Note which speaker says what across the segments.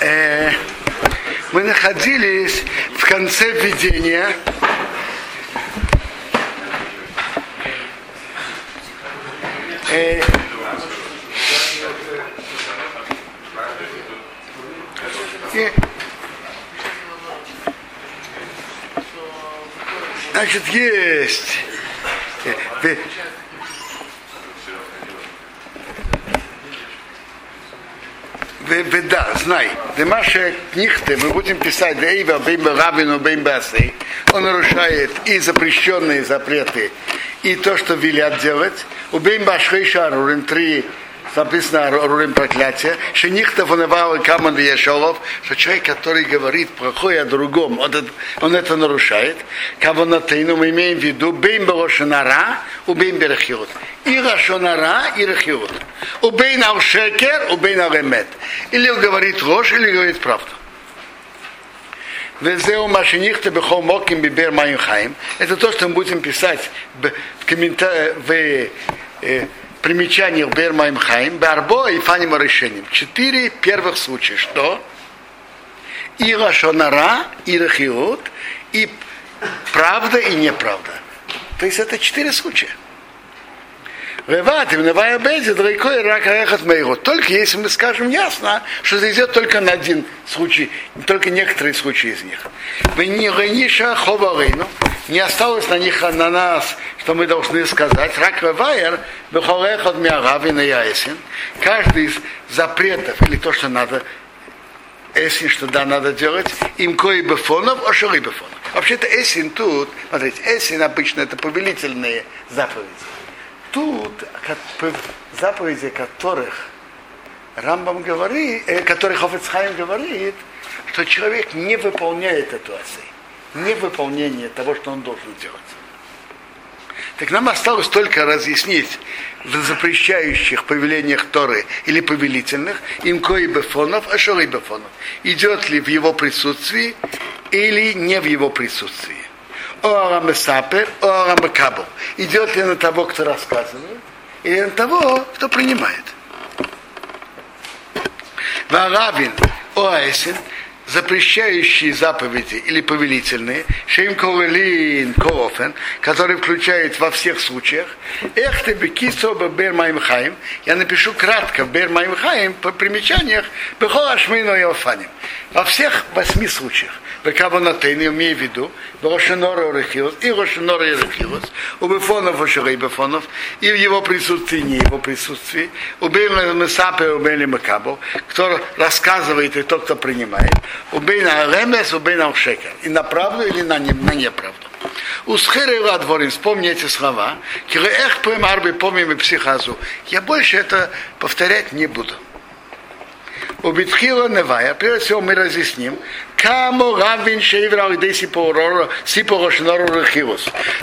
Speaker 1: Э, мы находились в конце введения э, и, значит, есть э, да, знай, Демаша книгты мы будем писать Эйва, Беймба Рабину, Беймба. Он нарушает и запрещенные запреты, и то, что велят делать. У Беймба Шхейша Арурим три написано Арурим проклятие, что никто вонывал Каман Яшолов, что человек, который говорит плохое о другом, он, это, он это нарушает. Каванатейну мы имеем в виду Бейм Белошинара, у Бейм Берахиот. И לשון הרע, и רכילות. ובין על שקר, ובין על אמת. Или он говорит ложь, или говорит правду. וזהו מה שנכתוב בכל מקום בבאר מים חיים. Это то, что мы будем писать в комментариях, в э, примечаниях באר מים חיים, בארבעה אופנים ראשונים. Четыре первых случая. Что? И לשון הרע, и רכילות, и правда, и неправда. То есть это четыре случая. Реват, Невая Бейзи, Драйкой, Рак, Рехат, Мейру. Только если мы скажем ясно, что это идет только на один случай, только некоторые случаи из них. Вы не Рейниша Ховарейну, не осталось на них, на нас, что мы должны сказать. Рак Ревайер, Бехорехат Миаравин и Яесин. Каждый из запретов, или то, что надо, Эсин, что да, надо делать, им кои бефонов, ошери бефонов. Вообще-то Эсин тут, смотрите, Эсин обычно это повелительные заповеди тут заповеди которых Рамбам говорит, э, которых Хофицхайм говорит, что человек не выполняет эту асей, не выполнение того, что он должен делать. Так нам осталось только разъяснить в запрещающих повелениях Торы или повелительных им кои бефонов, а шоры бефонов. Идет ли в его присутствии или не в его присутствии. Орамесапер, Орамекабл. Идет ли на того, кто рассказывает, или на того, кто принимает. Варавин, Оэсин, запрещающие заповеди или повелительные, Шейм Ковелин Коофен, который включает во всех случаях, Эх ты бекисо бер Хайм, я напишу кратко в бер Хайм по примечаниях Бехол Ашмейно и Во всех восьми случаях. Бекаванатейн, имею в виду, Рошенора Рехилос, и Рошенора Рехилос, у Бефонов Ошерей Бефонов, и в его присутствии, не его присутствии, у Бейна Месапе, у Бейна Макабо, кто рассказывает и тот, кто принимает, у Бейна Ремес, у Бейна Ушекер, и на правду или на, не, на неправду. У Схерела дворим, вспомни эти слова, Киреэх Пэм Арби помним и психазу. Я больше это повторять не буду. У Битхила Невая, прежде всего мы разъясним, Камо раввин шейврал идей сипорошнору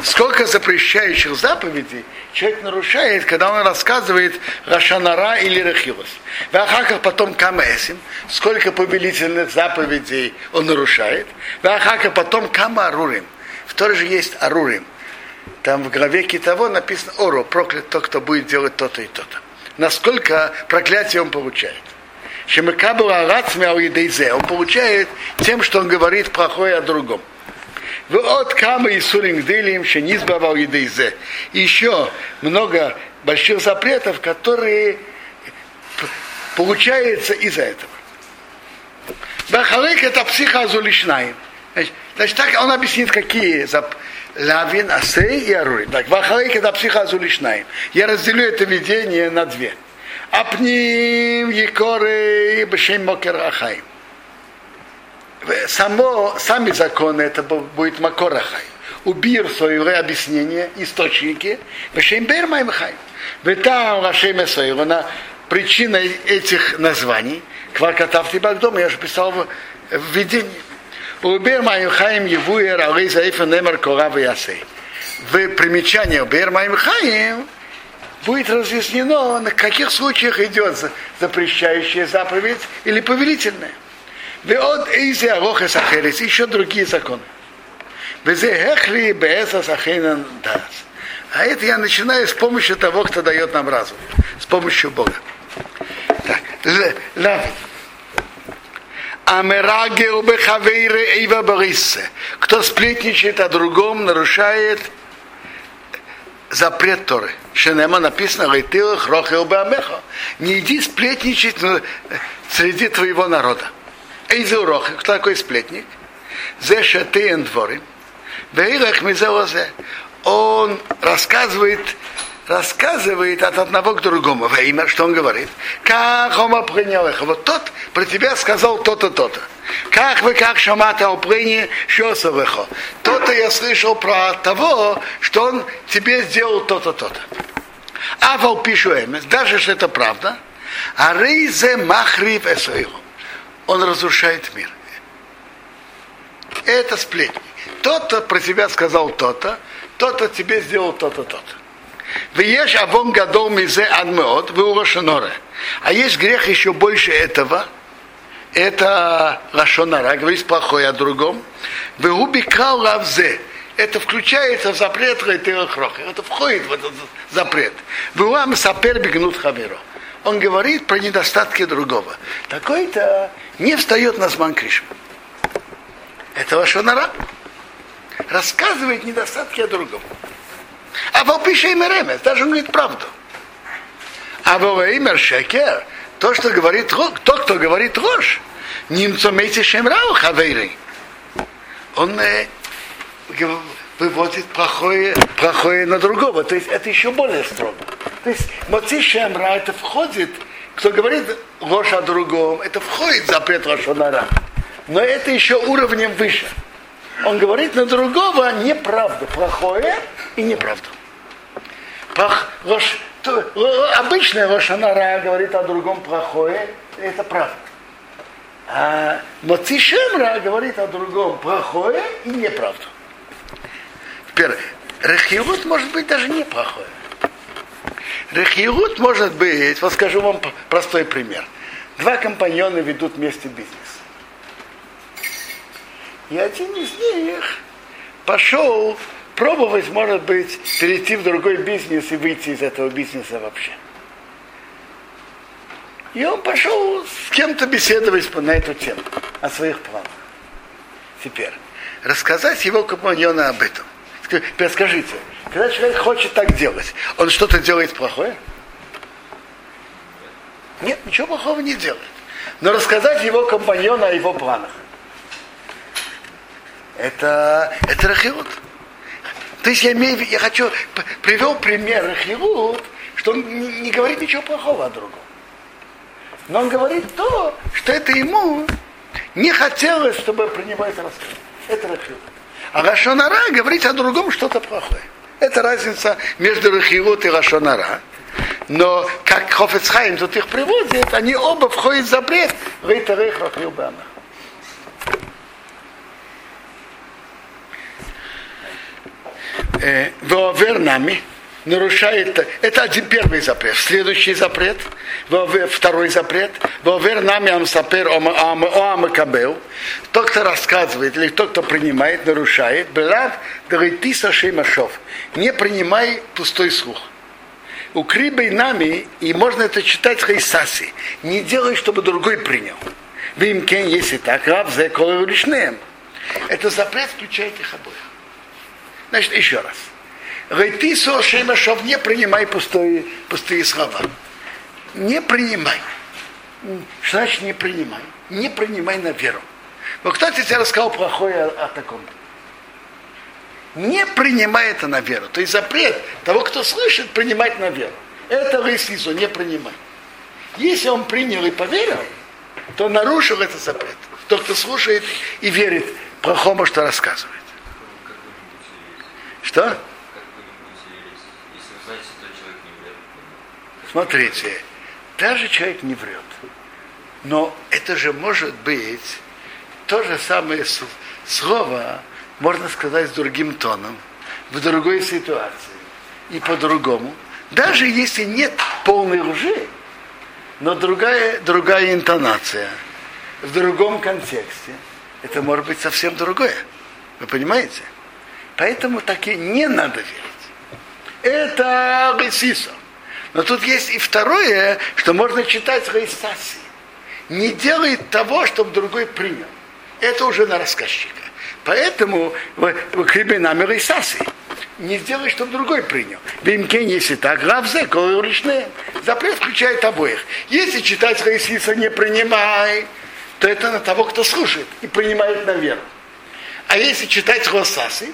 Speaker 1: Сколько запрещающих заповедей человек нарушает, когда он рассказывает Рашанара или Рахилос. Вахаках потом Камаэсим, сколько повелительных заповедей он нарушает. Вахаках потом Кама Арурим. В той же есть Арурим. Там в главе Китово написано Оро, проклят тот, кто будет делать то-то и то-то. Насколько проклятие он получает. Шемакабула Рацмя Он получает тем, что он говорит плохое о другом. Вот кама и сурим дылим шенизбавал едейзе. Еще много больших запретов, которые получаются из-за этого. Бахалек это психоазулишнаем. Значит, так он объяснит, какие зап... Лавин, Асей и Арури. Так, Вахалек это психоазулишнаем. Я разделю это видение на две. Апним Якоры Бешем Мокер Ахай. Само, сами законы это будет Макор Ахай. Убир свое объяснение, источники, Бешем Бер Маймхай. Ветам Рашем Эсойрона, причина этих названий, Кваркатав Тибагдом, я же писал в, в видении. Убер Маймхаем Евуер Алейза Эйфен Немер Корав Ясей. В примечании Убер Маймхаем будет разъяснено, на каких случаях идет запрещающая заповедь или повелительная. Веот эйзи арохе сахерис, еще другие законы. Безе хехли беэса сахейнан дас. А это я начинаю с помощью того, кто дает нам разум. С помощью Бога. Так. Лавин. Амерагел бехавейре эйва бариссе. Кто сплетничает о другом, нарушает запрет Торы. Шенема написано Рейтила Хрохел Бамеха. Не иди сплетничать среди твоего народа. Эйзу Рохи, кто такой сплетник? Зе шатеен дворим. Веирах мизелозе. Он рассказывает рассказывает от одного к другому. Во имя, что он говорит? Как он принял их? Вот тот про тебя сказал то-то, то-то. Как вы, как шамата опрыни шосовыхо. То-то я слышал про того, что он тебе сделал то-то, то-то. А вол пишу даже если это правда, а рейзе махрив эсоиху. Он разрушает мир. Это сплетни. Тот-то про тебя сказал то-то, тот-то тебе сделал то-то, то-то. Веешь авон гадол мизе адмеот, вы урошеноре. А есть грех еще больше этого, это лашонара, говорить плохое о другом. Вы убикал лавзе. Это включается в запрет Райтера Это входит в этот запрет. Вы вам сапер бегнут хамиро. Он говорит про недостатки другого. Такой-то не встает на зман кришма. Это лашонара. Рассказывает недостатки о другом. А волпиша им ремес, даже он говорит правду. А во шекер, то, что говорит тот, кто говорит ложь, немцо мейте шемрау хавейры. Он э, выводит плохое, плохое на другого. То есть это еще более строго. То есть моци шемра это входит, кто говорит ложь о другом, это входит в запрет лошонара. Но это еще уровнем выше. Он говорит на другого неправду, плохое и неправду. Пах, ложь, то, обычная лошанара говорит о другом плохое, это правда. А Моцишемра говорит о другом плохое и неправду. Теперь, Рехиут может быть даже неплохое. Рехиут может быть, вот скажу вам простой пример. Два компаньона ведут вместе бизнес. И один из них пошел пробовать, может быть, перейти в другой бизнес и выйти из этого бизнеса вообще. И он пошел с кем-то беседовать на эту тему, о своих планах. Теперь, рассказать его компаньону об этом. Теперь скажите, когда человек хочет так делать, он что-то делает плохое? Нет, ничего плохого не делает. Но рассказать его компаньону о его планах – это, это рахиут. То есть я, имею, я хочу, привел пример рахиут, что он не, говорит ничего плохого о другом. Но он говорит то, что это ему не хотелось, чтобы про него это рахиут. А Рашонара говорит о другом что-то плохое. Это разница между Рахиут и Рашонара. Но как Хофецхайм тут их приводит, они оба входят в запрет. Рейтерех Рахил Бамах. э, Вовер нами нарушает, это один первый запрет. Следующий запрет, второй запрет, Вовер нами амсапер оамакабел, тот, кто рассказывает, или тот, кто принимает, нарушает, Белав Даритиса Шеймашов, не принимай пустой слух. У Крибой нами, и можно это читать хайсаси, не делай, чтобы другой принял. Вы им кен, если так, раб за Это запрет включает их обоих. Значит, еще раз. Рейтисо Шемашов, не принимай пустые, пустые слова. Не принимай. Что значит не принимай? Не принимай на веру. Но кто тебе рассказал плохое о, о таком? Не принимай это на веру. То есть запрет того, кто слышит, принимать на веру. Это Рейсису, не принимай. Если он принял и поверил, то нарушил этот запрет. Тот, кто слушает и верит плохому, что рассказывает. Что? Смотрите, даже человек не врет. Но это же может быть то же самое слово, можно сказать с другим тоном, в другой ситуации и по-другому. Даже если нет полной лжи, но другая, другая интонация, в другом контексте, это может быть совсем другое. Вы понимаете? Поэтому таки не надо верить. Это Ресиса. Но тут есть и второе, что можно читать в Рейсаси. Не делай того, чтобы другой принял. Это уже на рассказчика. Поэтому в Хребенами Рейсаси не сделай, чтобы другой принял. Бимкен, если так, равзе, колоричные. Запрет включает обоих. Если читать Рейсиса не принимай, то это на того, кто слушает и принимает на веру. А если читать Росасы,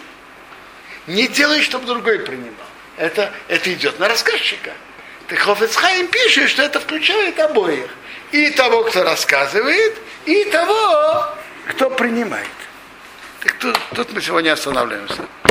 Speaker 1: не делай, чтобы другой принимал. Это, это идет на рассказчика. Так Хофецхайм пишет, что это включает обоих. И того, кто рассказывает, и того, кто принимает. Так тут, тут мы сегодня останавливаемся.